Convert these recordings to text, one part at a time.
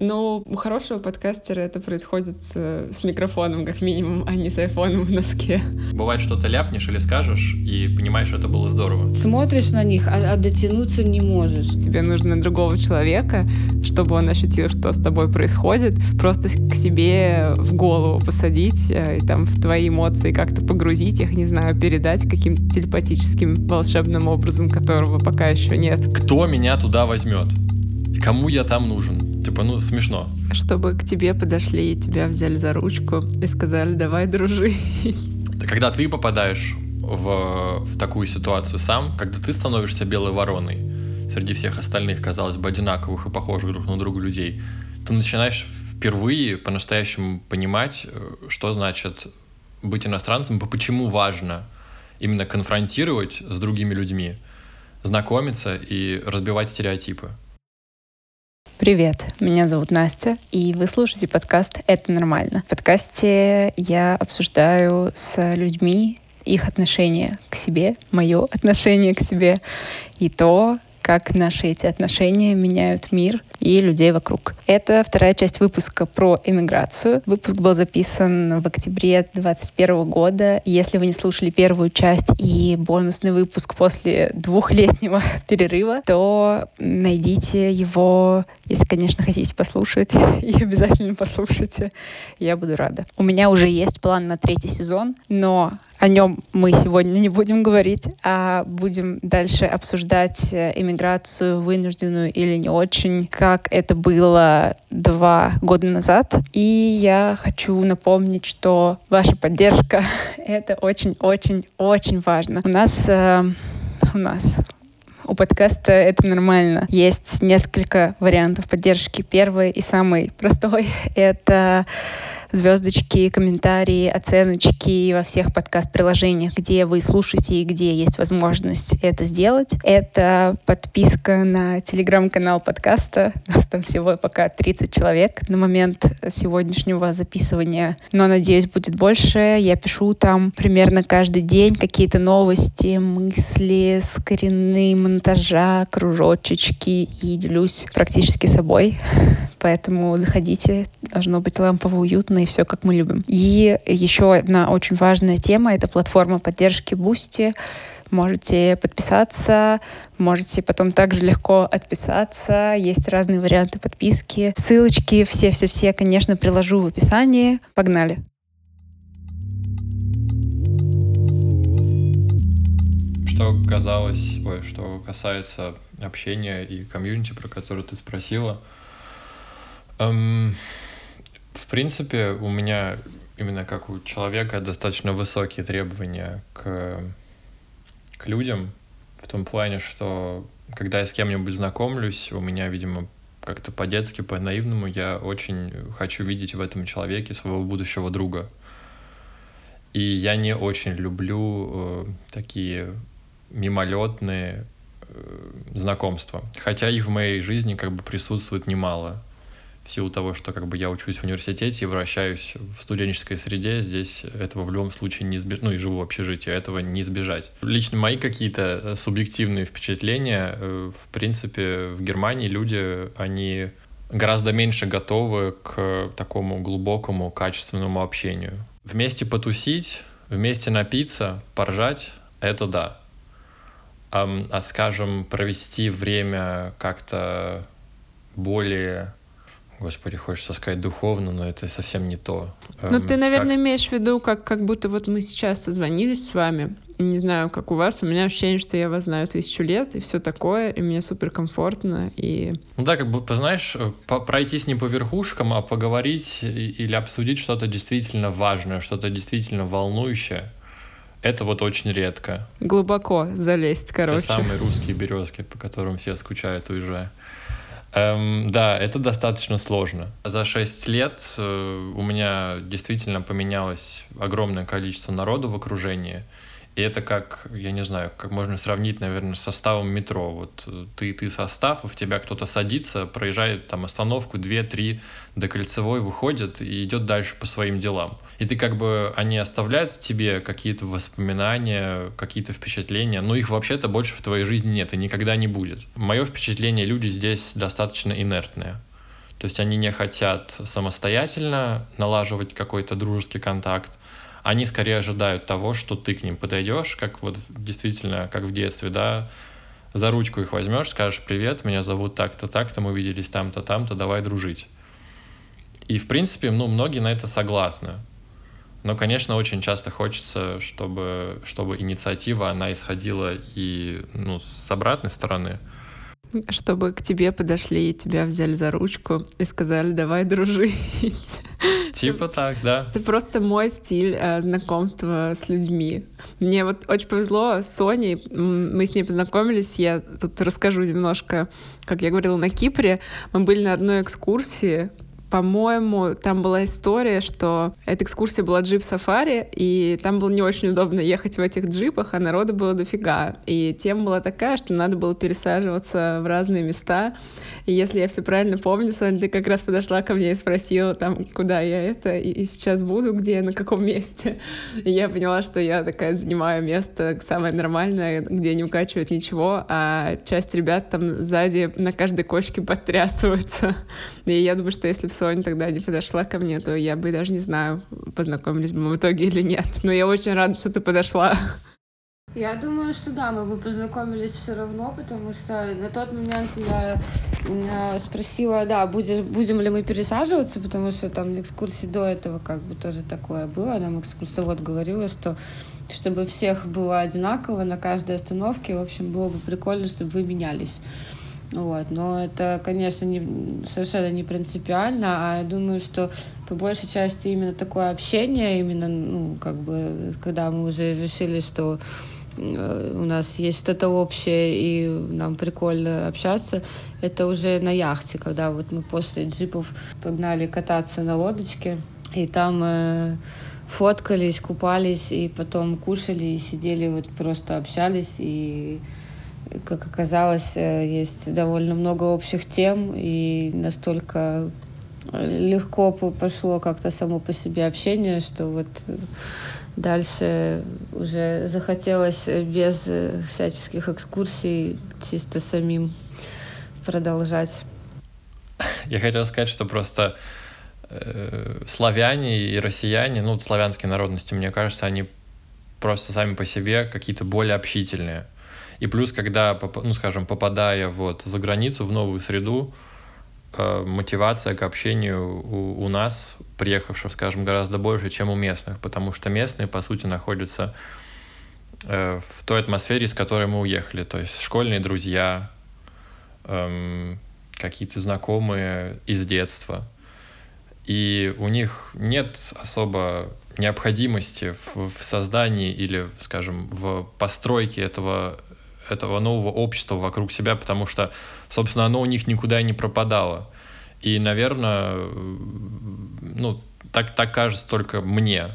Но у хорошего подкастера это происходит с, с микрофоном, как минимум, а не с айфоном в носке. Бывает, что-то ляпнешь или скажешь, и понимаешь, что это было здорово. Смотришь на них, а, а дотянуться не можешь. Тебе нужно другого человека, чтобы он ощутил, что с тобой происходит, просто к себе в голову посадить э, и там в твои эмоции как-то погрузить их, не знаю, передать каким-то телепатическим волшебным образом, которого пока еще нет. Кто меня туда возьмет? Кому я там нужен? Типа, ну, смешно. Чтобы к тебе подошли и тебя взяли за ручку и сказали, давай дружить. Когда ты попадаешь в, в такую ситуацию сам, когда ты становишься белой вороной среди всех остальных, казалось бы, одинаковых и похожих друг на друга людей, ты начинаешь впервые по-настоящему понимать, э, что значит быть иностранцем, почему важно именно конфронтировать с другими людьми, знакомиться и разбивать стереотипы. Привет, меня зовут Настя, и вы слушаете подкаст «Это нормально». В подкасте я обсуждаю с людьми их отношение к себе, мое отношение к себе и то, как наши эти отношения меняют мир и людей вокруг. Это вторая часть выпуска про эмиграцию. Выпуск был записан в октябре 2021 года. Если вы не слушали первую часть и бонусный выпуск после двухлетнего перерыва, то найдите его, если, конечно, хотите послушать, и обязательно послушайте. Я буду рада. У меня уже есть план на третий сезон, но о нем мы сегодня не будем говорить, а будем дальше обсуждать иммиграцию, вынужденную или не очень, как это было два года назад. И я хочу напомнить, что ваша поддержка — это очень-очень-очень важно. У нас... Э, у нас у подкаста это нормально. Есть несколько вариантов поддержки. Первый и самый простой — это звездочки, комментарии, оценочки во всех подкаст-приложениях, где вы слушаете и где есть возможность это сделать. Это подписка на телеграм-канал подкаста. У нас там всего пока 30 человек на момент сегодняшнего записывания, но, надеюсь, будет больше. Я пишу там примерно каждый день какие-то новости, мысли, скрины монтажа, кружочечки и делюсь практически собой. Поэтому заходите, должно быть лампово уютно и все, как мы любим. И еще одна очень важная тема — это платформа поддержки Boosty. Можете подписаться, можете потом также легко отписаться. Есть разные варианты подписки. Ссылочки все-все-все, конечно, приложу в описании. Погнали! Что казалось, ой, что касается общения и комьюнити, про которое ты спросила, эм, в принципе, у меня именно как у человека достаточно высокие требования к, к людям, в том плане, что когда я с кем-нибудь знакомлюсь, у меня, видимо, как-то по-детски, по-наивному, я очень хочу видеть в этом человеке своего будущего друга. И я не очень люблю э, такие мимолетные э, знакомства. Хотя их в моей жизни как бы присутствует немало в силу того, что как бы я учусь в университете и вращаюсь в студенческой среде, здесь этого в любом случае не избежать, ну и живу в общежитии, этого не избежать. Лично мои какие-то э, субъективные впечатления, э, в принципе, в Германии люди, они гораздо меньше готовы к такому глубокому, качественному общению. Вместе потусить, вместе напиться, поржать — это да. А, а скажем, провести время как-то более Господи, хочется сказать духовно, но это совсем не то. Ну, эм, ты, наверное, как... имеешь в виду, как, как будто вот мы сейчас созвонились с вами, и не знаю, как у вас, у меня ощущение, что я вас знаю тысячу лет, и все такое, и мне супер комфортно, и... Ну да, как будто, знаешь, э, по пройтись не по верхушкам, а поговорить или обсудить что-то действительно важное, что-то действительно волнующее, это вот очень редко. Глубоко залезть, короче. Те самые русские березки, по которым все скучают, уезжая. Эм, да, это достаточно сложно. За 6 лет э, у меня действительно поменялось огромное количество народу в окружении. И это как, я не знаю, как можно сравнить, наверное, с составом метро. Вот э, ты, ты состав, в тебя кто-то садится, проезжает там остановку, две-три до кольцевой, выходит и идет дальше по своим делам. И ты как бы, они оставляют в тебе какие-то воспоминания, какие-то впечатления, но их вообще-то больше в твоей жизни нет и никогда не будет. Мое впечатление, люди здесь достаточно инертные. То есть они не хотят самостоятельно налаживать какой-то дружеский контакт. Они скорее ожидают того, что ты к ним подойдешь, как вот действительно, как в детстве, да, за ручку их возьмешь, скажешь «Привет, меня зовут так-то, так-то, мы виделись там-то, там-то, давай дружить». И, в принципе, ну, многие на это согласны. Но, конечно, очень часто хочется, чтобы, чтобы инициатива, она исходила и ну, с обратной стороны. Чтобы к тебе подошли и тебя взяли за ручку и сказали, давай дружить. Типа так, да. Это просто мой стиль э, знакомства с людьми. Мне вот очень повезло с Соней. Мы с ней познакомились. Я тут расскажу немножко, как я говорила, на Кипре. Мы были на одной экскурсии по-моему, там была история, что эта экскурсия была джип-сафари, и там было не очень удобно ехать в этих джипах, а народа было дофига. И тема была такая, что надо было пересаживаться в разные места. И если я все правильно помню, Соня, ты как раз подошла ко мне и спросила, там, куда я это, и, и сейчас буду, где, на каком месте. И я поняла, что я такая занимаю место самое нормальное, где не укачивает ничего, а часть ребят там сзади на каждой кочке подтрясываются. И я думаю, что если бы Соня тогда не подошла ко мне, то я бы даже не знаю, познакомились бы мы в итоге или нет. Но я очень рада, что ты подошла. Я думаю, что да, мы бы познакомились все равно, потому что на тот момент я э, спросила, да, будем, будем ли мы пересаживаться, потому что там на экскурсии до этого как бы тоже такое было. Нам экскурсовод говорила, что чтобы всех было одинаково на каждой остановке, в общем, было бы прикольно, чтобы вы менялись. Вот. Но это, конечно, не, совершенно не принципиально, а я думаю, что по большей части именно такое общение, именно, ну, как бы, когда мы уже решили, что э, у нас есть что-то общее, и нам прикольно общаться, это уже на яхте, когда вот мы после джипов погнали кататься на лодочке, и там э, фоткались, купались, и потом кушали, и сидели, вот просто общались, и как оказалось, э, есть довольно много общих тем, и настолько легко пошло как-то само по себе общение, что вот дальше уже захотелось без всяческих экскурсий чисто самим продолжать. Я хотел сказать, что просто э, славяне и россияне, ну, славянские народности, мне кажется, они просто сами по себе какие-то более общительные. И плюс, когда, ну, скажем, попадая вот за границу, в новую среду, э, мотивация к общению у, у нас, приехавших, скажем, гораздо больше, чем у местных, потому что местные, по сути, находятся э, в той атмосфере, с которой мы уехали. То есть школьные друзья, эм, какие-то знакомые из детства. И у них нет особо необходимости в, в создании или, скажем, в постройке этого этого нового общества вокруг себя, потому что, собственно, оно у них никуда не пропадало. И, наверное, ну, так, так кажется только мне,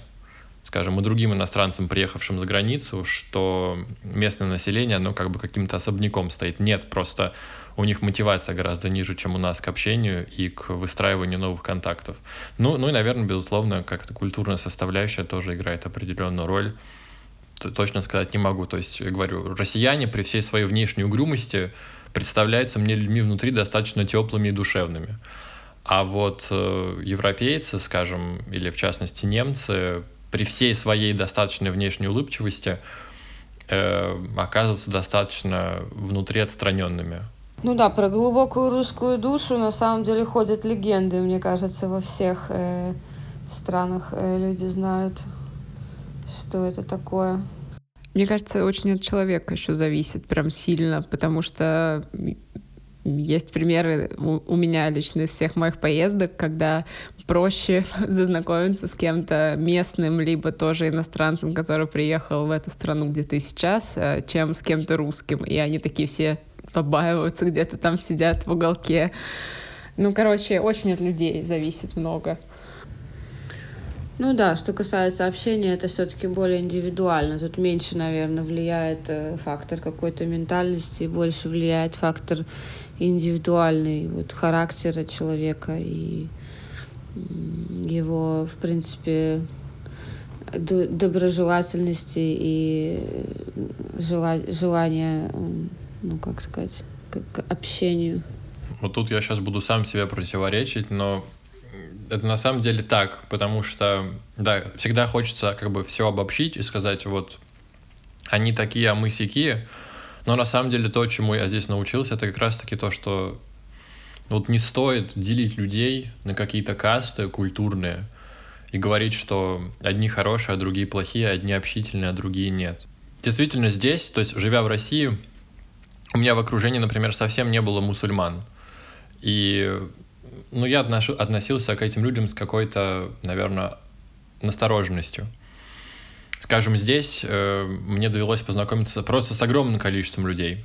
скажем, и другим иностранцам, приехавшим за границу, что местное население, оно как бы каким-то особняком стоит. Нет, просто у них мотивация гораздо ниже, чем у нас к общению и к выстраиванию новых контактов. Ну, ну и, наверное, безусловно, как-то культурная составляющая тоже играет определенную роль точно сказать не могу. То есть, я говорю, россияне при всей своей внешней угрюмости представляются мне людьми внутри достаточно теплыми и душевными. А вот э, европейцы, скажем, или в частности немцы, при всей своей достаточной внешней улыбчивости э, оказываются достаточно внутри отстраненными. Ну да, про глубокую русскую душу на самом деле ходят легенды, мне кажется, во всех э, странах э, люди знают что это такое. Мне кажется, очень от человека еще зависит прям сильно, потому что есть примеры у, меня лично из всех моих поездок, когда проще зазнакомиться с кем-то местным, либо тоже иностранцем, который приехал в эту страну, где ты сейчас, э, чем с кем-то русским. И они такие все побаиваются, где-то там сидят в уголке. Ну, короче, очень от людей зависит много. Ну да, что касается общения, это все-таки более индивидуально. Тут меньше, наверное, влияет э, фактор какой-то ментальности, больше влияет фактор индивидуальный вот, характера человека и его, в принципе, доброжелательности и желания, ну, как сказать, к общению. вот тут я сейчас буду сам себе противоречить, но это на самом деле так, потому что, да, всегда хочется как бы все обобщить и сказать, вот, они такие, а мы сякие, но на самом деле то, чему я здесь научился, это как раз-таки то, что вот не стоит делить людей на какие-то касты культурные и говорить, что одни хорошие, а другие плохие, одни общительные, а другие нет. Действительно здесь, то есть живя в России, у меня в окружении, например, совсем не было мусульман. И ну, я отношу, относился к этим людям с какой-то, наверное, настороженностью. Скажем, здесь э, мне довелось познакомиться просто с огромным количеством людей.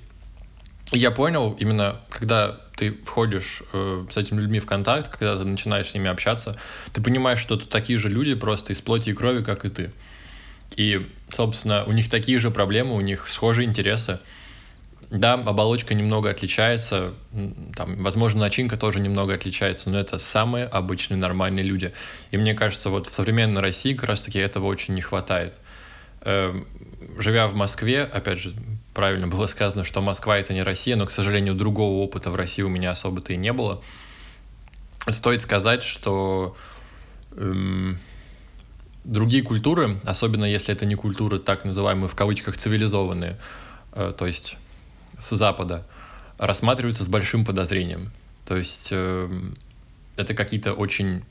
И я понял, именно когда ты входишь э, с этими людьми в контакт, когда ты начинаешь с ними общаться, ты понимаешь, что это такие же люди просто из плоти и крови, как и ты. И, собственно, у них такие же проблемы, у них схожие интересы. Да, оболочка немного отличается, там, возможно, начинка тоже немного отличается, но это самые обычные нормальные люди. И мне кажется, вот в современной России как раз-таки этого очень не хватает. Эм, живя в Москве, опять же, правильно было сказано, что Москва это не Россия, но, к сожалению, другого опыта в России у меня особо-то и не было. Стоит сказать, что эм, другие культуры, особенно если это не культуры так называемые в кавычках цивилизованные, э, то есть с Запада рассматриваются с большим подозрением. То есть э, это какие-то очень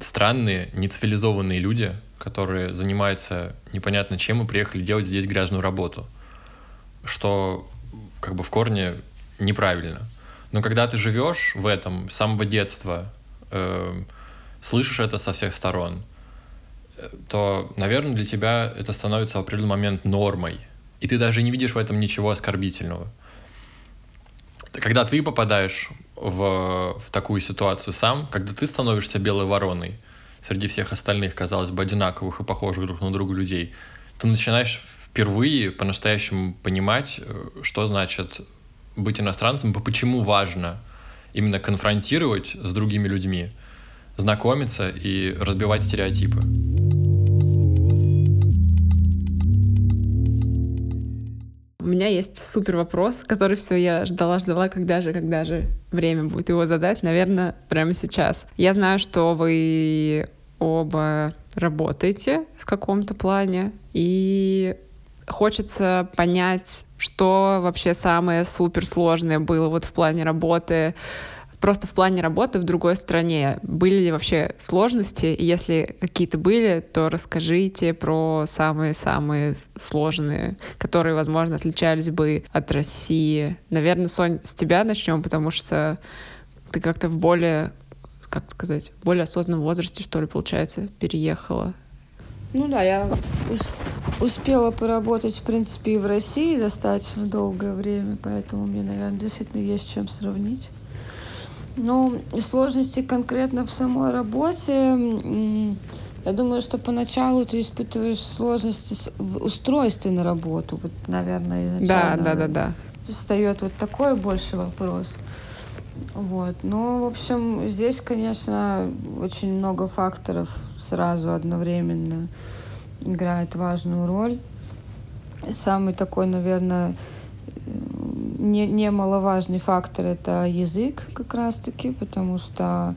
странные, нецивилизованные люди, которые занимаются непонятно чем и приехали делать здесь грязную работу, что как бы в корне неправильно. Но когда ты живешь в этом с самого детства, э, слышишь это со всех сторон, э, то, наверное, для тебя это становится в определенный момент нормой – и ты даже не видишь в этом ничего оскорбительного. Когда ты попадаешь в, в такую ситуацию сам, когда ты становишься белой вороной среди всех остальных, казалось бы, одинаковых и похожих друг на друга людей, ты начинаешь впервые по-настоящему понимать, э, что значит быть иностранцем, почему важно именно конфронтировать с другими людьми, знакомиться и разбивать стереотипы. У меня есть супер вопрос, который все я ждала, ждала, когда же, когда же время будет его задать, наверное, прямо сейчас. Я знаю, что вы оба работаете в каком-то плане, и хочется понять, что вообще самое суперсложное было вот в плане работы Просто в плане работы в другой стране были ли вообще сложности? И если какие-то были, то расскажите про самые-самые сложные, которые, возможно, отличались бы от России. Наверное, Сонь, с тебя начнем, потому что ты как-то в более, как сказать, более осознанном возрасте, что ли, получается, переехала. Ну да, я успела поработать, в принципе, и в России достаточно долгое время, поэтому мне, наверное, действительно есть чем сравнить. Ну, сложности конкретно в самой работе, я думаю, что поначалу ты испытываешь сложности в устройстве на работу. Вот, наверное, изначально. Да, да, да, да. Встает вот такой больше вопрос. Вот. Ну, в общем, здесь, конечно, очень много факторов сразу одновременно играет важную роль. Самый такой, наверное, не, немаловажный фактор это язык как раз-таки, потому что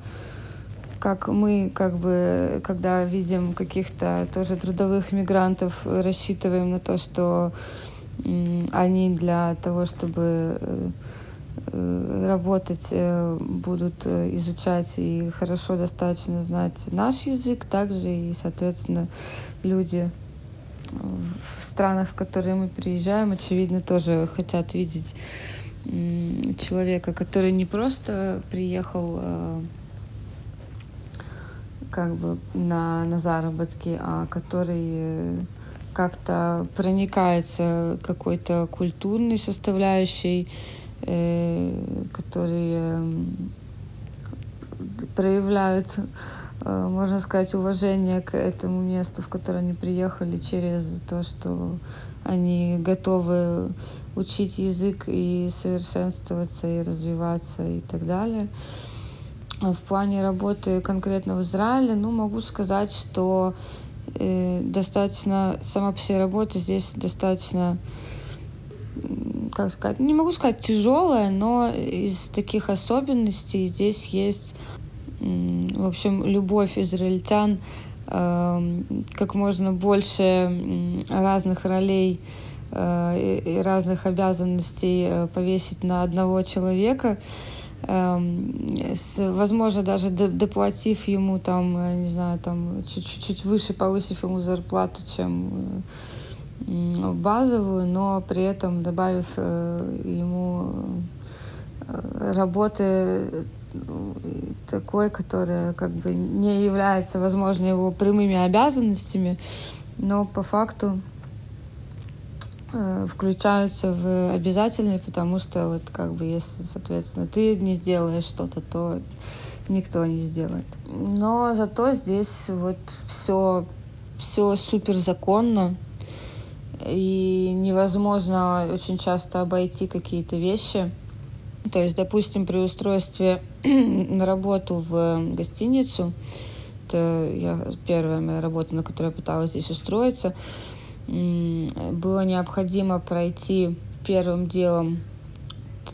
как мы, как бы, когда видим каких-то тоже трудовых мигрантов, рассчитываем на то, что они для того, чтобы э, работать, э, будут изучать и хорошо достаточно знать наш язык, также и, соответственно, люди в странах, в которые мы приезжаем, очевидно, тоже хотят видеть человека, который не просто приехал э, как бы на, на заработки, а который как-то проникается какой-то культурной составляющей, э, которые проявляют Э, можно сказать, уважение к этому месту, в которое они приехали, через то, что они готовы учить язык и совершенствоваться, и развиваться, и так далее. А в плане работы конкретно в Израиле, ну, могу сказать, что э, достаточно, сама по себе работа здесь достаточно как сказать, не могу сказать тяжелая, но из таких особенностей здесь есть, в общем, любовь израильтян эм, как можно больше разных ролей э, и разных обязанностей э, повесить на одного человека, эм, возможно, даже доплатив ему там, не знаю, там чуть-чуть выше повысив ему зарплату, чем базовую, но при этом добавив э, ему э, работы такой, которая как бы не является, возможно, его прямыми обязанностями, но по факту э, включаются в обязательные, потому что вот как бы если, соответственно, ты не сделаешь что-то, то никто не сделает. Но зато здесь вот все все супер законно, и невозможно очень часто обойти какие-то вещи. То есть, допустим, при устройстве на работу в гостиницу, это я, первая моя работа, на которой я пыталась здесь устроиться, было необходимо пройти первым делом,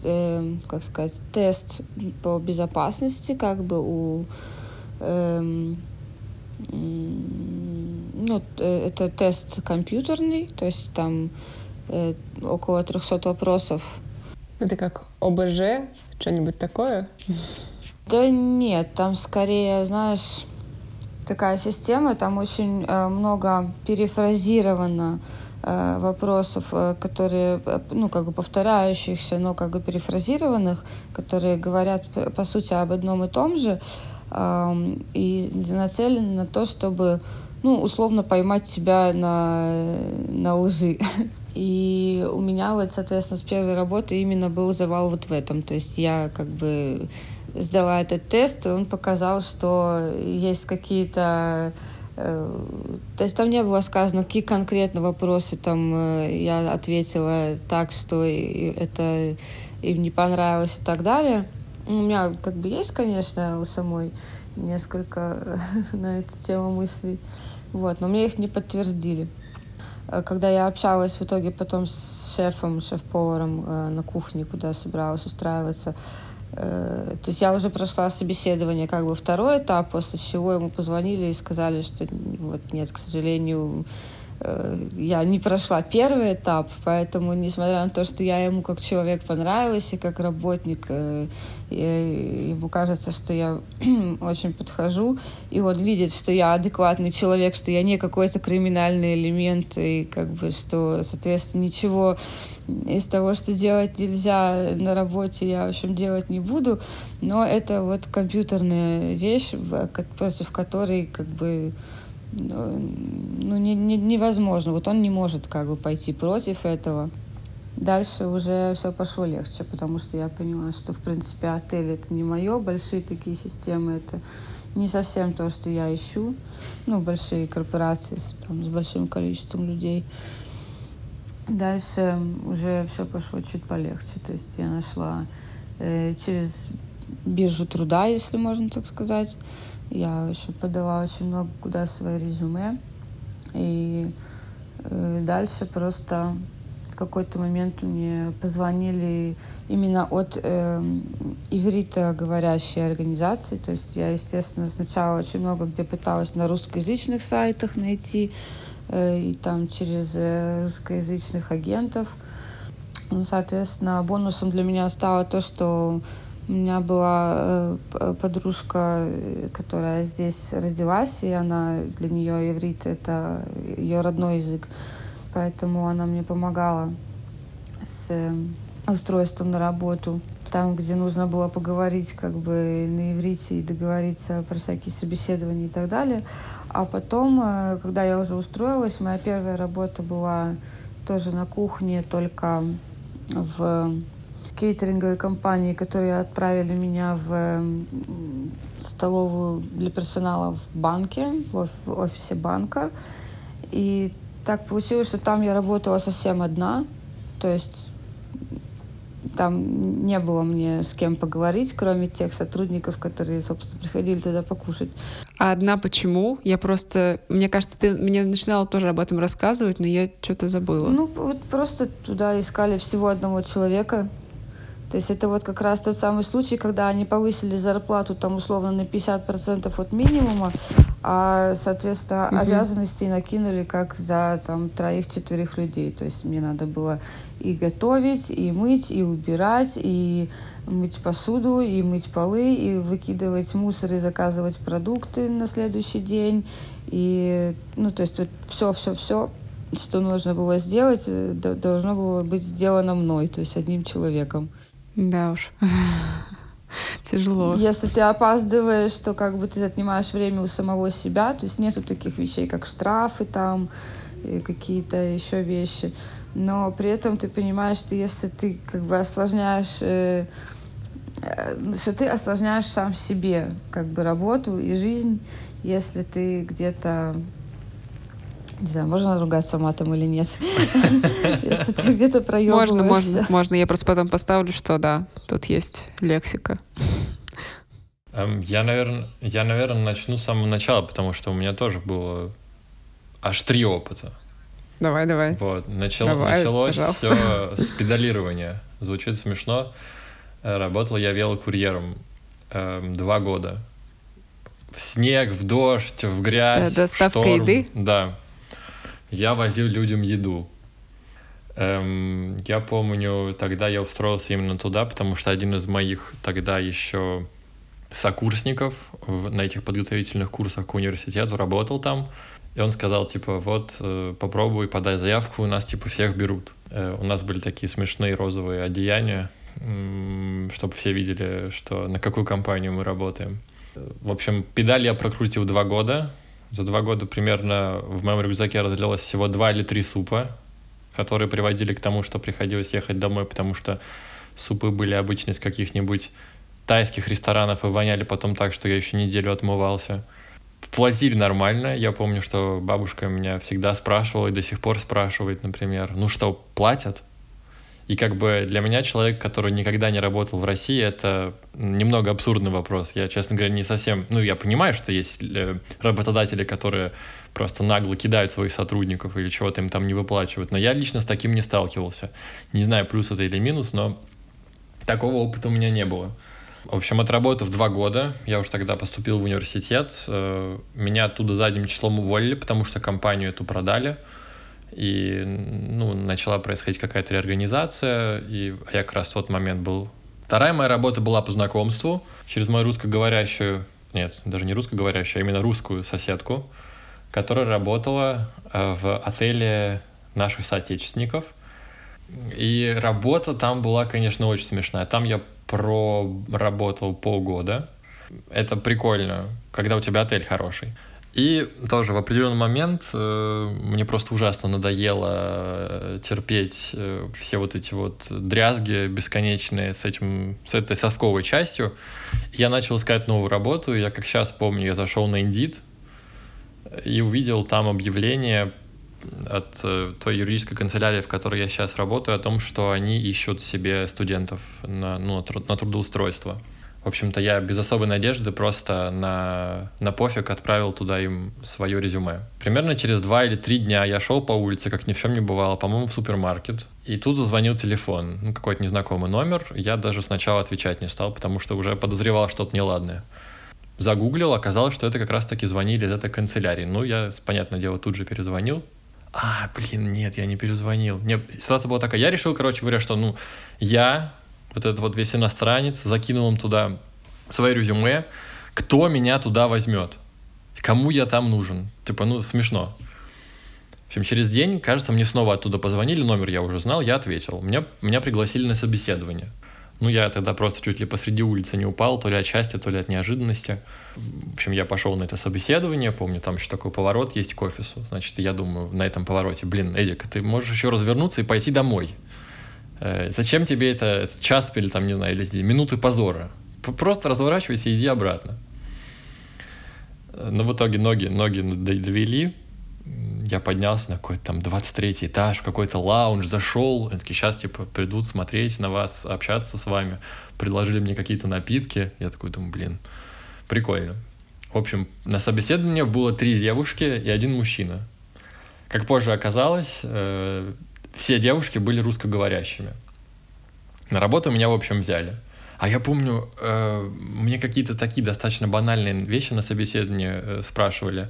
э, как сказать, тест по безопасности, как бы у э, ну, э, это тест компьютерный, то есть там э, около 300 вопросов. Это как ОБЖ, что-нибудь такое? Да нет, там скорее, знаешь, такая система, там очень э, много перефразировано э, вопросов, э, которые, ну, как бы повторяющихся, но как бы перефразированных, которые говорят, по сути, об одном и том же, и нацелены на то, чтобы ну, условно поймать себя на, на лжи. И у меня вот, соответственно, с первой работы именно был завал вот в этом. То есть я как бы сдала этот тест, и он показал, что есть какие-то э, то есть там не было сказано, какие конкретно вопросы там э, я ответила так, что это им не понравилось и так далее. У меня как бы есть, конечно, у самой несколько на эту тему мыслей. Вот, но мне их не подтвердили. Э, когда я общалась в итоге потом с шефом, шеф-поваром э, на кухне, куда собиралась устраиваться, э, то есть я уже прошла собеседование, как бы второй этап, после чего ему позвонили и сказали, что вот нет, к сожалению, я не прошла первый этап, поэтому, несмотря на то, что я ему как человек понравилась и как работник, э, ему кажется, что я очень подхожу, и он видит, что я адекватный человек, что я не какой-то криминальный элемент, и как бы, что, соответственно, ничего из того, что делать нельзя на работе, я, в общем, делать не буду, но это вот компьютерная вещь, против которой, как бы, ну, не, не, невозможно. Вот он не может как бы пойти против этого. Дальше уже все пошло легче, потому что я поняла, что, в принципе, отель это не мое, большие такие системы это не совсем то, что я ищу. Ну, большие корпорации с, там, с большим количеством людей. Дальше уже все пошло чуть полегче. То есть я нашла э, через биржу труда, если можно так сказать, я еще подала очень много куда свои резюме. И э, дальше просто в какой-то момент мне позвонили именно от э, иврита говорящей организации. То есть я, естественно, сначала очень много где пыталась на русскоязычных сайтах найти, э, и там через э, русскоязычных агентов. Ну, соответственно, бонусом для меня стало то, что у меня была э, подружка, которая здесь родилась, и она для нее иврит это ее родной язык, поэтому она мне помогала с э, устройством на работу. Там, где нужно было поговорить как бы на иврите и договориться про всякие собеседования и так далее. А потом, э, когда я уже устроилась, моя первая работа была тоже на кухне, только в кейтеринговой компании, которые отправили меня в столовую для персонала в банке, в офисе банка. И так получилось, что там я работала совсем одна. То есть там не было мне с кем поговорить, кроме тех сотрудников, которые, собственно, приходили туда покушать. А одна почему? Я просто... Мне кажется, ты мне начинала тоже об этом рассказывать, но я что-то забыла. Ну, вот просто туда искали всего одного человека, то есть это вот как раз тот самый случай, когда они повысили зарплату там условно на 50% от минимума, а, соответственно, угу. обязанности накинули как за там троих-четверых людей. То есть мне надо было и готовить, и мыть, и убирать, и мыть посуду, и мыть полы, и выкидывать мусор, и заказывать продукты на следующий день. И, ну, то есть вот все-все-все, что нужно было сделать, э, должно было быть сделано мной, то есть одним человеком. Да уж. Тяжело. Если ты опаздываешь, то как бы ты отнимаешь время у самого себя. То есть нету таких вещей, как штрафы там, какие-то еще вещи. Но при этом ты понимаешь, что если ты как бы осложняешь э, э, что ты осложняешь сам себе как бы работу и жизнь, если ты где-то не знаю, можно ругаться матом или нет. Если ты где-то проебываешься. Можно, можно, можно. Я просто потом поставлю, что да, тут есть лексика. Эм, я, наверное, я, наверное, начну с самого начала, потому что у меня тоже было аж три опыта. Давай, давай. Вот, начало, давай, началось пожалуйста. все с педалирования. Звучит смешно. Э, работал я велокурьером э, два года. В снег, в дождь, в грязь. Доставка шторм. еды? Да я возил людям еду. Эм, я помню, тогда я устроился именно туда, потому что один из моих тогда еще сокурсников в, на этих подготовительных курсах к университету работал там. И он сказал, типа, вот, э, попробуй, подай заявку, у нас, типа, всех берут. Э, у нас были такие смешные розовые одеяния, э, чтобы все видели, что на какую компанию мы работаем. В общем, педаль я прокрутил два года, за два года примерно в моем рюкзаке разлилось всего два или три супа, которые приводили к тому, что приходилось ехать домой, потому что супы были обычно из каких-нибудь тайских ресторанов и воняли потом так, что я еще неделю отмывался. Платили нормально. Я помню, что бабушка меня всегда спрашивала и до сих пор спрашивает, например, ну что, платят? И как бы для меня человек, который никогда не работал в России, это немного абсурдный вопрос. Я, честно говоря, не совсем... Ну, я понимаю, что есть э, работодатели, которые просто нагло кидают своих сотрудников или чего-то им там не выплачивают. Но я лично с таким не сталкивался. Не знаю, плюс это или минус, но такого опыта у меня не было. В общем, отработав два года, я уже тогда поступил в университет, э, меня оттуда задним числом уволили, потому что компанию эту продали и ну, начала происходить какая-то реорганизация, и я как раз в тот момент был... Вторая моя работа была по знакомству через мою русскоговорящую, нет, даже не русскоговорящую, а именно русскую соседку, которая работала э, в отеле наших соотечественников. И работа там была, конечно, очень смешная. Там я проработал полгода. Это прикольно, когда у тебя отель хороший. И тоже в определенный момент э, мне просто ужасно надоело э, терпеть э, все вот эти вот дрязги бесконечные с этим, с этой совковой частью. Я начал искать новую работу. Я как сейчас помню, я зашел на Indeed и увидел там объявление от э, той юридической канцелярии, в которой я сейчас работаю, о том, что они ищут себе студентов на, ну, на, труд, на трудоустройство. В общем-то, я без особой надежды просто на, на пофиг отправил туда им свое резюме. Примерно через два или три дня я шел по улице, как ни в чем не бывало, по-моему, в супермаркет. И тут зазвонил телефон, ну, какой-то незнакомый номер. Я даже сначала отвечать не стал, потому что уже подозревал что-то неладное. Загуглил, оказалось, что это как раз-таки звонили из этой канцелярии. Ну, я, понятное дело, тут же перезвонил. А, блин, нет, я не перезвонил. Нет, ситуация была такая. Я решил, короче говоря, что, ну, я вот этот вот весь иностранец, закинул им туда свое резюме, кто меня туда возьмет, кому я там нужен. Типа, ну, смешно. В общем, через день, кажется, мне снова оттуда позвонили, номер я уже знал, я ответил. Меня, меня пригласили на собеседование. Ну, я тогда просто чуть ли посреди улицы не упал, то ли от счастья, то ли от неожиданности. В общем, я пошел на это собеседование, помню, там еще такой поворот есть к офису. Значит, я думаю, на этом повороте, блин, Эдик, ты можешь еще развернуться и пойти домой. Э, зачем тебе это, это час или там, не знаю, или минуты позора? Просто разворачивайся и иди обратно. Но в итоге ноги, ноги довели. я поднялся на какой-то там 23 этаж, какой-то лаунж, зашел, и такие, сейчас, типа, придут смотреть на вас, общаться с вами, предложили мне какие-то напитки, я такой думаю, блин, прикольно. В общем, на собеседовании было три девушки и один мужчина. Как позже оказалось, э, все девушки были русскоговорящими. На работу меня, в общем, взяли. А я помню, э, мне какие-то такие достаточно банальные вещи на собеседовании э, спрашивали.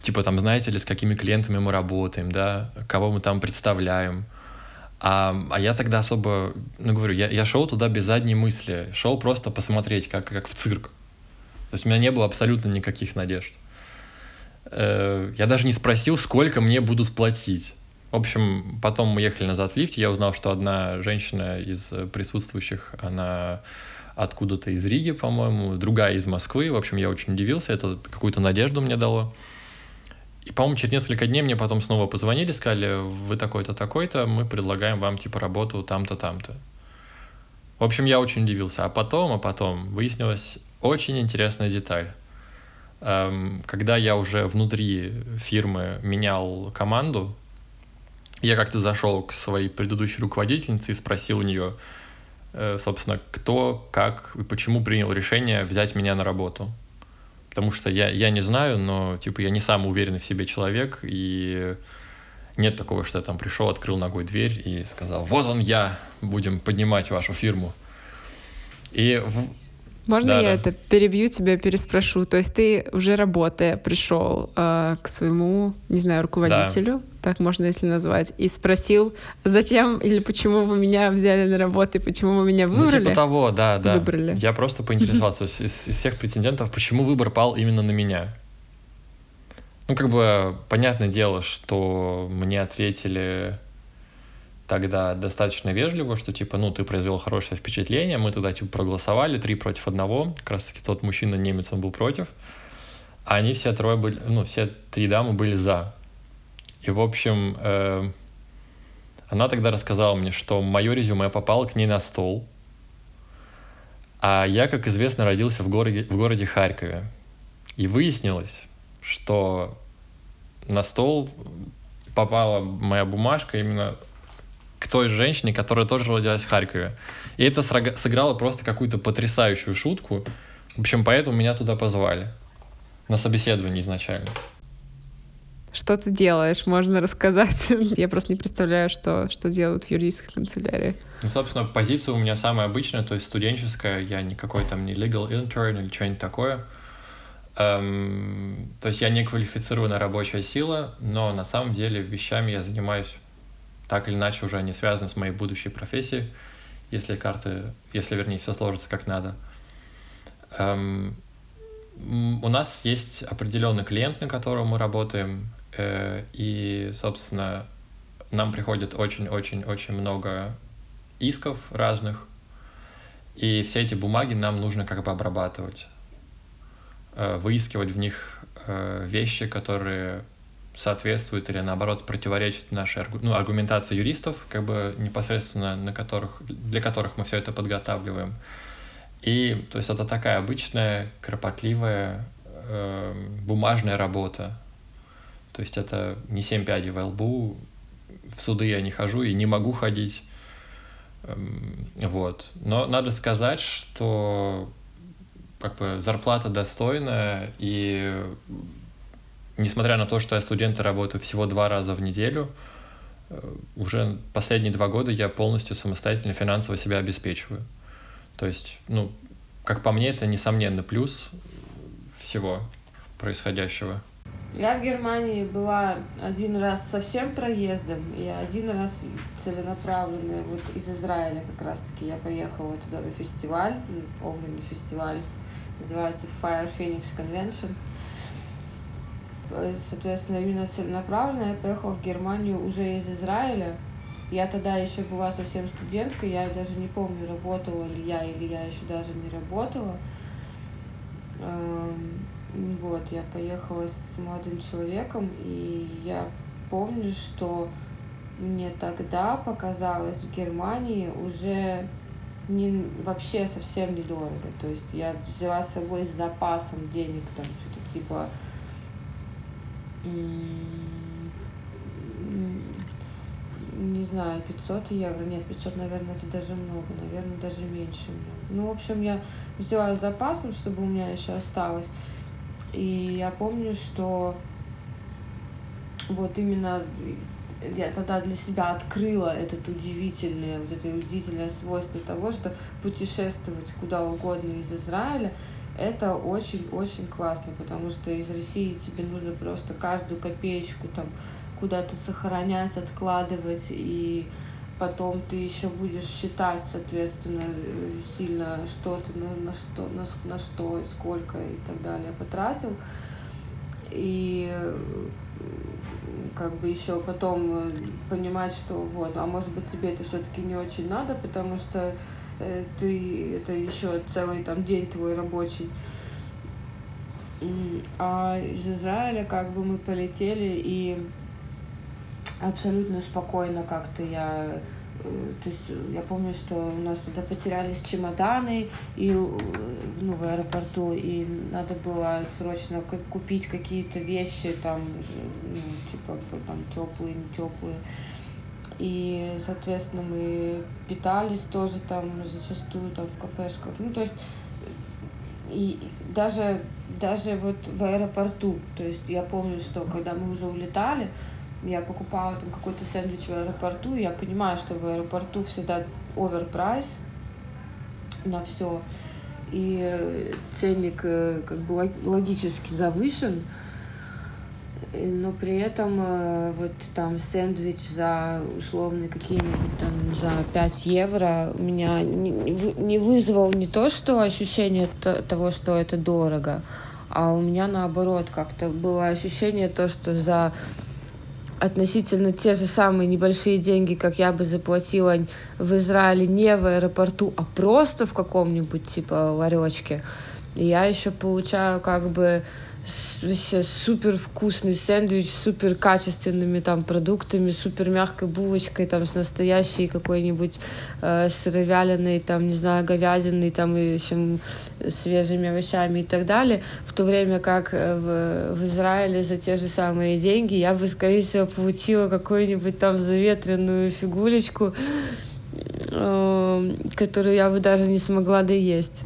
Типа там, знаете ли, с какими клиентами мы работаем, да, кого мы там представляем. А, а я тогда особо, ну говорю, я, я шел туда без задней мысли, шел просто посмотреть, как, как в цирк. То есть у меня не было абсолютно никаких надежд. Э, я даже не спросил, сколько мне будут платить. В общем, потом мы ехали назад в лифте, я узнал, что одна женщина из присутствующих, она откуда-то из Риги, по-моему, другая из Москвы. В общем, я очень удивился, это какую-то надежду мне дало. И, по-моему, через несколько дней мне потом снова позвонили, сказали, вы такой-то, такой-то, мы предлагаем вам, типа, работу там-то, там-то. В общем, я очень удивился. А потом, а потом выяснилась очень интересная деталь. Эм, когда я уже внутри фирмы менял команду, я как-то зашел к своей предыдущей руководительнице и спросил у нее, э, собственно, кто, как и почему принял решение взять меня на работу. Потому что я, я не знаю, но типа я не самый уверенный в себе человек, и нет такого, что я там пришел, открыл ногой дверь и сказал, вот он я, будем поднимать вашу фирму. И в, можно да, я да. это перебью тебя, переспрошу? То есть ты уже работая пришел э, к своему, не знаю, руководителю, да. Так можно если назвать, и спросил, зачем или почему вы меня взяли на работу и почему вы меня выбрали? Ну, типа того, да, да. Выбрали. Я просто поинтересовался из, из всех претендентов, почему выбор пал именно на меня. Ну, как бы, понятное дело, что мне ответили тогда достаточно вежливо, что типа, ну, ты произвел хорошее впечатление, мы тогда типа проголосовали, три против одного, как раз таки тот мужчина немец, он был против, а они все трое были, ну, все три дамы были за. И, в общем, э, она тогда рассказала мне, что мое резюме попало к ней на стол, а я, как известно, родился в городе, в городе Харькове. И выяснилось, что на стол попала моя бумажка именно к той женщине, которая тоже родилась в Харькове. И это сыграло просто какую-то потрясающую шутку. В общем, поэтому меня туда позвали. На собеседование изначально. Что ты делаешь, можно рассказать? Я просто не представляю, что, что делают в юридической канцелярии. Ну, собственно, позиция у меня самая обычная, то есть студенческая. Я никакой там не legal intern или что-нибудь такое. Эм, то есть я не квалифицированная рабочая сила, но на самом деле вещами я занимаюсь так или иначе уже они связаны с моей будущей профессией, если карты, если, вернее, все сложится как надо. Эм, у нас есть определенный клиент, на котором мы работаем, и, собственно, нам приходит очень-очень-очень много исков разных, и все эти бумаги нам нужно как бы обрабатывать, э, выискивать в них э, вещи, которые соответствует или наоборот противоречит нашей ну, аргументации юристов, как бы непосредственно на которых, для которых мы все это подготавливаем. И то есть это такая обычная, кропотливая э, бумажная работа. То есть это не семь пядей во лбу, в суды я не хожу и не могу ходить. Эм, вот. Но надо сказать, что как бы зарплата достойная, и несмотря на то, что я студент и работаю всего два раза в неделю, э, уже последние два года я полностью самостоятельно финансово себя обеспечиваю. То есть, ну, как по мне, это несомненно плюс всего происходящего. Я в Германии была один раз совсем проездом, и один раз целенаправленно вот из Израиля как раз-таки я поехала туда на фестиваль, огненный фестиваль, называется Fire Phoenix Convention. Соответственно, именно целенаправленно я поехала в Германию уже из Израиля. Я тогда еще была совсем студенткой, я даже не помню, работала ли я или я еще даже не работала. Вот, я поехала с молодым человеком, и я помню, что мне тогда показалось в Германии уже не, вообще совсем недорого. То есть я взяла с собой с запасом денег, там что-то типа не знаю, 500 евро. Нет, 500, наверное, это даже много. Наверное, даже меньше. Ну, в общем, я взяла с запасом, чтобы у меня еще осталось. И я помню, что вот именно я тогда для себя открыла этот удивительное, вот это удивительное свойство того, что путешествовать куда угодно из Израиля, это очень-очень классно, потому что из России тебе нужно просто каждую копеечку там куда-то сохранять, откладывать, и потом ты еще будешь считать, соответственно, сильно, что ты на, на что, на, на что, сколько и так далее потратил. И как бы еще потом понимать, что вот, а может быть тебе это все-таки не очень надо, потому что э, ты это еще целый там день твой рабочий. А из Израиля как бы мы полетели и абсолютно спокойно как-то я э, то есть я помню, что у нас тогда потерялись чемоданы и, э, ну, в аэропорту, и надо было срочно купить какие-то вещи, там, ну, типа, там, теплые, не теплые. И, соответственно, мы питались тоже там зачастую там в кафешках. Ну, то есть, и даже, даже вот в аэропорту, то есть я помню, что когда мы уже улетали, я покупала там какой-то сэндвич в аэропорту, и я понимаю, что в аэропорту всегда оверпрайс на все, и ценник э, как бы логически завышен, но при этом э, вот там сэндвич за условные какие-нибудь там за 5 евро у меня не вызвал не то, что ощущение того, что это дорого, а у меня наоборот как-то было ощущение то, что за относительно те же самые небольшие деньги, как я бы заплатила в Израиле не в аэропорту, а просто в каком-нибудь типа ларечке. И я еще получаю как бы вообще супер вкусный сэндвич с супер качественными там продуктами, супер мягкой булочкой, там с настоящей какой-нибудь э, сыровяленой, там, не знаю, говядиной, там, и еще свежими овощами и так далее, в то время как э, в, в Израиле за те же самые деньги я бы, скорее всего, получила какую-нибудь там заветренную фигулечку, э, которую я бы даже не смогла доесть.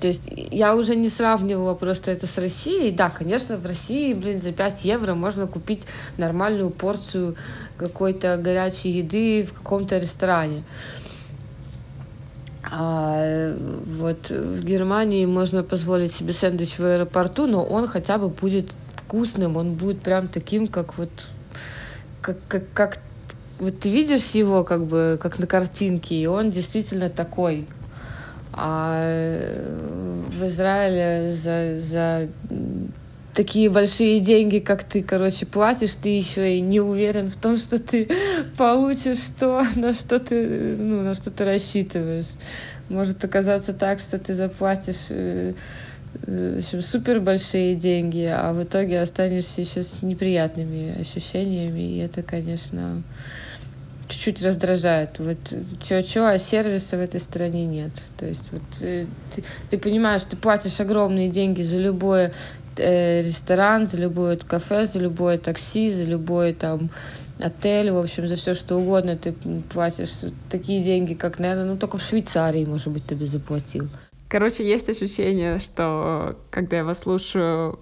То есть я уже не сравнивала просто это с Россией. Да, конечно, в России, блин, за 5 евро можно купить нормальную порцию какой-то горячей еды в каком-то ресторане. А вот в Германии можно позволить себе сэндвич в аэропорту, но он хотя бы будет вкусным, он будет прям таким, как вот как, как, как вот ты видишь его как бы как на картинке, и он действительно такой, а э, в Израиле за, за такие большие деньги, как ты, короче, платишь, ты еще и не уверен в том, что ты получишь то, на что ты, ну, на что ты рассчитываешь. Может оказаться так, что ты заплатишь э, э, в общем, супер большие деньги, а в итоге останешься еще с неприятными ощущениями, и это, конечно, чуть-чуть раздражает. Вот чего-чего, а сервиса в этой стране нет. То есть вот э, ты, ты понимаешь, ты платишь огромные деньги за любой э, ресторан, за любое кафе, за любое такси, за любой там отель, в общем, за все что угодно ты платишь такие деньги, как, наверное, ну только в Швейцарии, может быть, ты бы заплатил. Короче, есть ощущение, что когда я вас слушаю,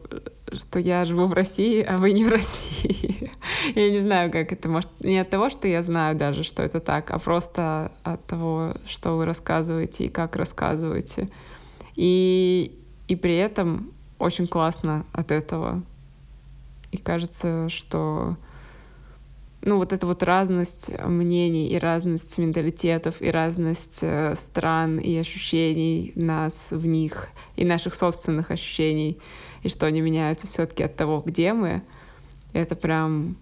что я живу в России, а вы не в России. Я не знаю, как это может... Не от того, что я знаю даже, что это так, а просто от того, что вы рассказываете и как рассказываете. И, и при этом очень классно от этого. И кажется, что ну, вот эта вот разность мнений и разность менталитетов и разность э, стран и ощущений нас в них и наших собственных ощущений — и что они меняются все-таки от того, где мы. Это прям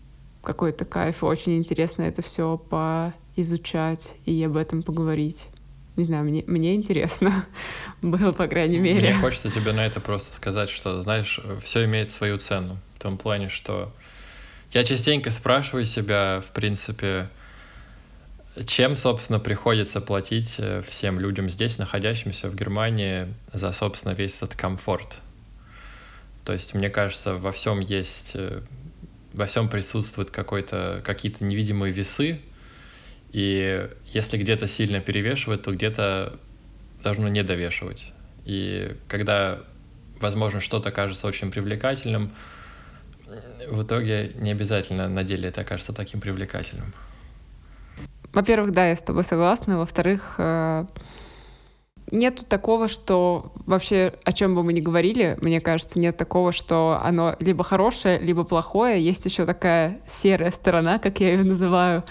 какой-то кайф. Очень интересно это все поизучать и об этом поговорить. Не знаю, мне, мне интересно было, по крайней мере. Мне хочется тебе на это просто сказать, что, знаешь, все имеет свою цену. В том плане, что я частенько спрашиваю себя, в принципе, чем, собственно, приходится платить э, всем людям здесь, находящимся в Германии, за, собственно, весь этот комфорт. То есть, мне кажется, во всем есть, э, во всем присутствуют какой-то, какие-то невидимые весы, И если где-то сильно перевешивает, то где-то должно не довешивать. И когда, возможно, что-то кажется очень привлекательным, в итоге не обязательно на деле это окажется таким привлекательным. Во-первых, да, я с тобой согласна. Во-вторых, э, нет такого, что вообще о чем бы мы ни говорили, мне кажется, нет такого, что оно либо хорошее, либо плохое. Есть еще такая серая сторона, как я ее называю,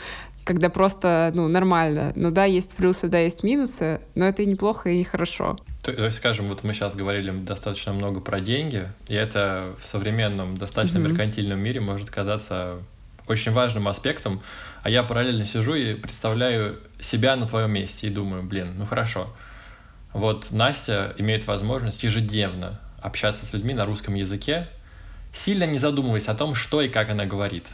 когда просто, ну, нормально. Ну да, есть плюсы, да, есть минусы, но это и неплохо, и нехорошо. То, то есть, скажем, вот мы сейчас говорили достаточно много про деньги, и это в современном, достаточно mm-hmm. меркантильном мире может казаться очень важным аспектом, а я параллельно сижу и представляю себя на твоем месте и думаю, блин, ну хорошо, вот Настя имеет возможность ежедневно общаться с людьми на русском языке, сильно не задумываясь о том, что и как она говорит.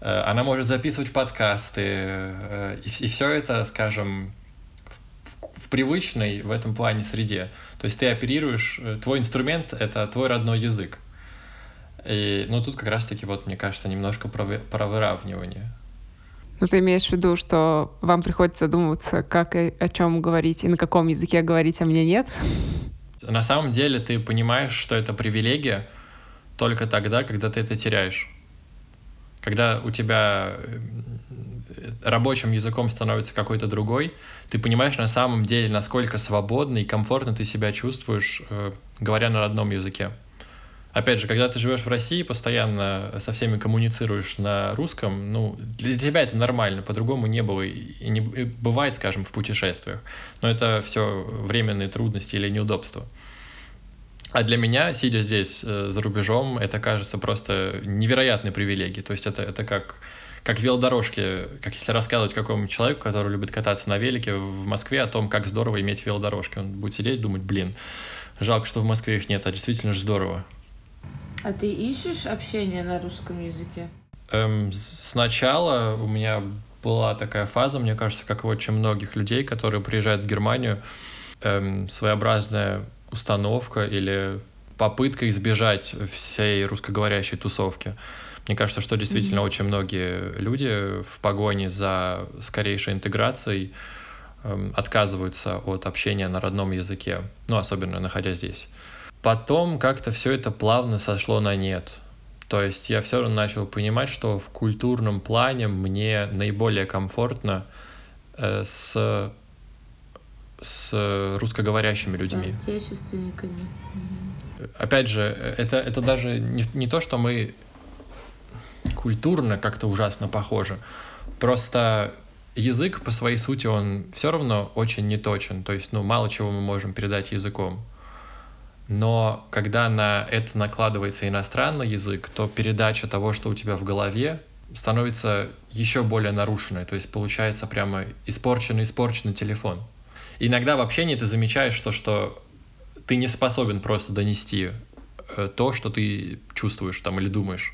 Э, она может записывать подкасты, э, и, все это, скажем, в, в привычной в этом плане среде. То есть ты оперируешь, э, твой инструмент — это твой родной язык. И, ну, тут как раз-таки, вот, мне кажется, немножко про, про выравнивание. Ну, ты имеешь в виду, что вам приходится задумываться, как и о чем говорить и на каком языке говорить, а мне нет? На самом деле ты понимаешь, что это привилегия только тогда, когда ты это теряешь. Когда у тебя э, рабочим языком становится какой-то другой, ты понимаешь на самом деле, насколько свободно и комфортно ты себя чувствуешь, э, говоря на родном языке. Опять же, когда ты живешь в России, постоянно со всеми коммуницируешь на русском, ну, для тебя это нормально, по-другому не было и не и бывает, скажем, в путешествиях. Но это все временные трудности или неудобства. А для меня, сидя здесь э, за рубежом, это кажется просто невероятной привилегией. То есть это, это как, как велодорожки, как если рассказывать какому-нибудь человеку, который любит кататься на велике в Москве, о том, как здорово иметь велодорожки. Он будет сидеть и думать, блин, жалко, что в Москве их нет, а действительно же здорово. А ты ищешь общение на русском языке? Эм, сначала у меня была такая фаза, мне кажется, как у очень многих людей, которые приезжают в Германию, эм, своеобразная установка или попытка избежать всей русскоговорящей тусовки. Мне кажется, что действительно mm-hmm. очень многие люди в погоне за скорейшей интеграцией эм, отказываются от общения на родном языке, ну, особенно находясь здесь. Потом как-то все это плавно сошло на нет. То есть я все равно начал понимать, что в культурном плане мне наиболее комфортно э, с, с русскоговорящими людьми. С отечественниками. Опять же, это, это даже не, не то, что мы культурно как-то ужасно похожи. Просто язык по своей сути, он все равно очень неточен. То есть, ну, мало чего мы можем передать языком. Но когда на это накладывается иностранный язык, то передача того, что у тебя в голове, становится еще более нарушенной. То есть получается прямо испорченный-испорченный телефон. И иногда в общении ты замечаешь то, что ты не способен просто донести э, то, что ты чувствуешь там или думаешь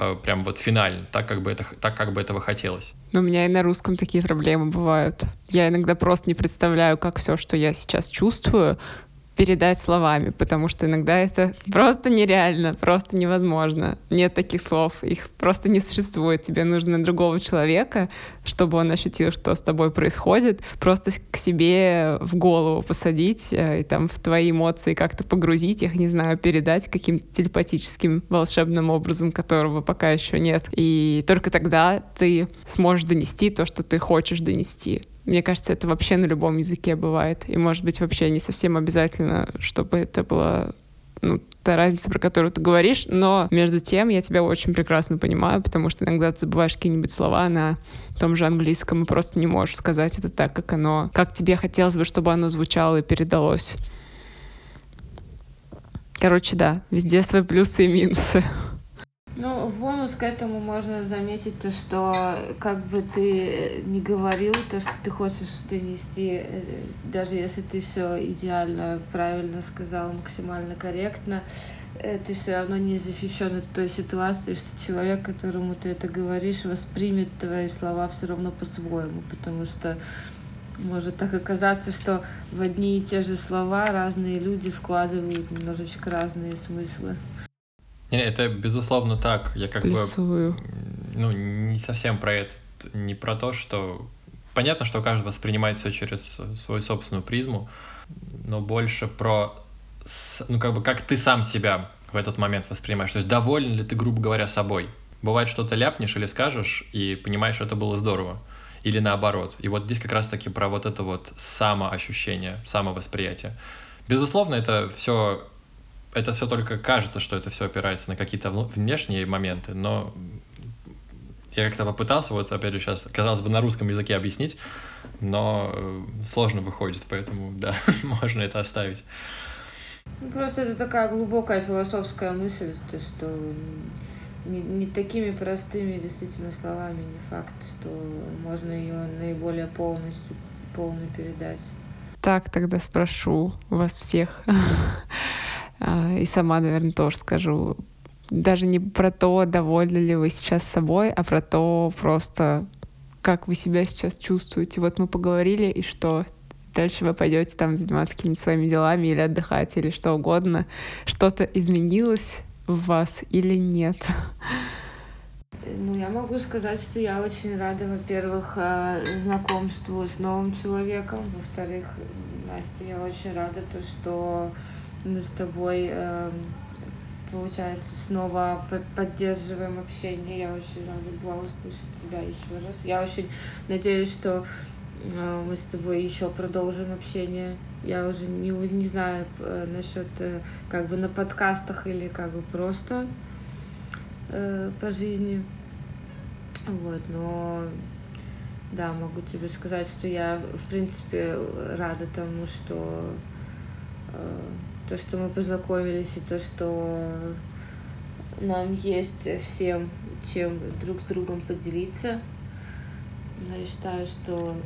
э, прям вот финально, так как бы это так как бы этого хотелось. Ну, у меня и на русском такие проблемы бывают. Я иногда просто не представляю, как все, что я сейчас чувствую, передать словами, потому что иногда это просто нереально, просто невозможно. Нет таких слов, их просто не существует. Тебе нужно другого человека, чтобы он ощутил, что с тобой происходит, просто к себе в голову посадить э, и там в твои эмоции как-то погрузить их, не знаю, передать каким-то телепатическим волшебным образом, которого пока еще нет. И только тогда ты сможешь донести то, что ты хочешь донести. Мне кажется, это вообще на любом языке бывает. И, может быть, вообще не совсем обязательно, чтобы это было ну, та разница, про которую ты говоришь, но между тем я тебя очень прекрасно понимаю, потому что иногда ты забываешь какие-нибудь слова на том же английском и просто не можешь сказать это так, как оно, как тебе хотелось бы, чтобы оно звучало и передалось. Короче, да, везде свои плюсы и минусы. Ну, в бонус к этому можно заметить то, что как бы ты не говорил, то, что ты хочешь донести, э, даже если ты все идеально, правильно сказал, максимально корректно, э, ты все равно не защищен от той ситуации, что человек, которому ты это говоришь, воспримет твои слова все равно по-своему, потому что может так оказаться, что в одни и те же слова разные люди вкладывают немножечко разные смыслы. Это безусловно так. Я как Плюсую. бы ну, не совсем про это. Не про то, что понятно, что каждый воспринимает все через свою собственную призму, но больше про, ну, как бы, как ты сам себя в этот момент воспринимаешь. То есть доволен ли ты, грубо говоря, собой? Бывает, что-то ляпнешь или скажешь, и понимаешь, что это было здорово. Или наоборот. И вот здесь как раз-таки про вот это вот самоощущение, самовосприятие. Безусловно, это все это все только кажется, что это все опирается на какие-то внешние моменты, но я как-то попытался, вот опять же сейчас, казалось бы, на русском языке объяснить, но э, сложно выходит, поэтому да, можно это оставить. Ну, просто это такая глубокая философская мысль, то, что не, не такими простыми действительно словами, не факт, что можно ее наиболее полностью, полно передать. Так, тогда спрошу вас всех. А, и сама, наверное, тоже скажу. Даже не про то, довольны ли вы сейчас собой, а про то просто, как вы себя сейчас чувствуете. Вот мы поговорили, и что? Дальше вы пойдете там заниматься какими-то своими делами или отдыхать, или что угодно. Что-то изменилось в вас или нет? Ну, я могу сказать, что я очень рада, во-первых, э, знакомству с новым человеком. Во-вторых, Настя, я очень рада, то, что мы с тобой, эм, получается, снова поддерживаем общение. Я очень рада была услышать тебя еще раз. Я очень надеюсь, что э, мы с тобой еще продолжим общение. Я уже не, не знаю э, насчет э, как бы на подкастах или как бы просто по жизни. Вот, но да, могу тебе сказать, что я, в принципе, рада тому, что э, то, что мы познакомились, и то, что нам есть всем чем друг с другом поделиться. Я считаю, что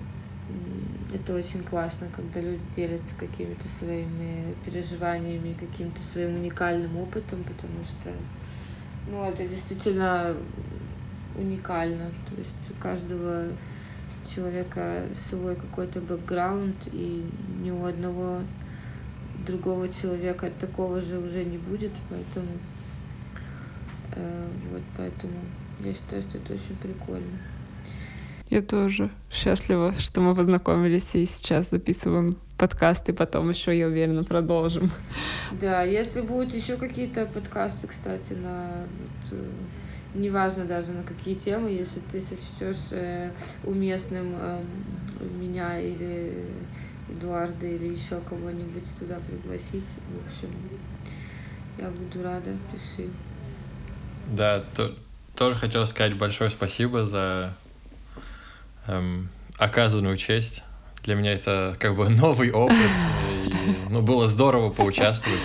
это очень классно, когда люди делятся какими-то своими переживаниями, каким-то своим уникальным опытом, потому что ну, это действительно уникально. То есть у каждого человека свой какой-то бэкграунд, и ни у одного другого человека такого же уже не будет, поэтому э, вот поэтому я считаю, что это очень прикольно. Я тоже счастлива, что мы познакомились и сейчас записываем подкасты, потом еще, я уверена, продолжим. Да, если будут еще какие-то подкасты, кстати, на вот, э, неважно даже на какие темы, если ты сочтешь э, уместным э, меня или Эдуарда или еще кого-нибудь туда пригласить. В общем, я буду рада, пиши. Да, то, тоже хотел сказать большое спасибо за эм, оказанную честь. Для меня это как бы новый опыт. И, ну, было здорово поучаствовать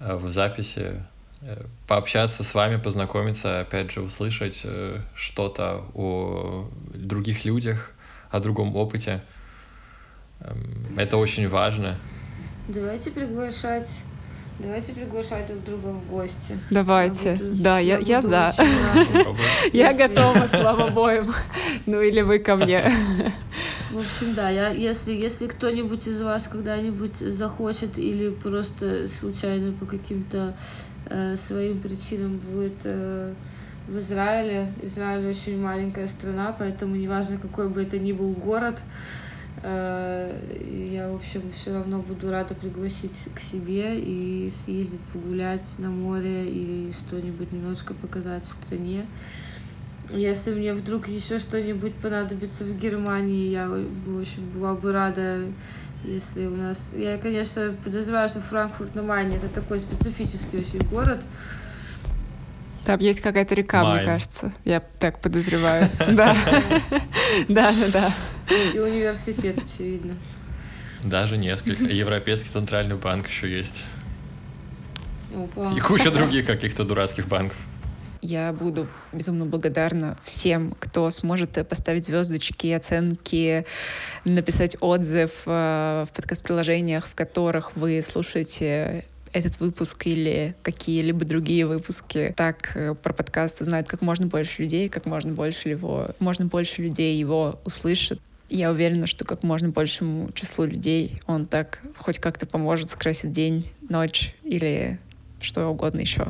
э, в записи, э, пообщаться с вами, познакомиться, опять же, услышать э, что-то о других людях, о другом опыте. Эм, это очень важно. Давайте приглашать Давайте приглашать друг друга в гости. Давайте. Я буду, да, я, я, я за. Я готова к вам обоим. Ну или вы ко мне. В общем, да, я, если, если кто-нибудь из вас когда-нибудь захочет или просто случайно по каким-то э, своим причинам будет э, в Израиле, Израиль очень маленькая страна, поэтому неважно, какой бы это ни был город, Э, я, в общем, все равно буду рада пригласить к себе и съездить погулять на море или что-нибудь немножко показать в стране. Если мне вдруг еще что-нибудь понадобится в Германии, я, в общем, была бы рада, если у нас... Я, конечно, подозреваю, что Франкфурт на Майне — это такой специфический очень город, там есть какая-то река, Майн. мне кажется. Я так подозреваю. Да. Да, да, да. И университет, очевидно. Даже несколько. Европейский центральный банк еще есть. И куча других каких-то дурацких банков. Я буду безумно благодарна всем, кто сможет поставить звездочки, оценки, написать отзыв э, в подкаст-приложениях, в которых вы слушаете этот выпуск или какие-либо другие выпуски. Так э, про подкаст узнает как можно больше людей, как можно больше его, можно больше людей его услышит. Я уверена, что как можно большему числу людей он так хоть как-то поможет скрасить день, ночь или что угодно еще.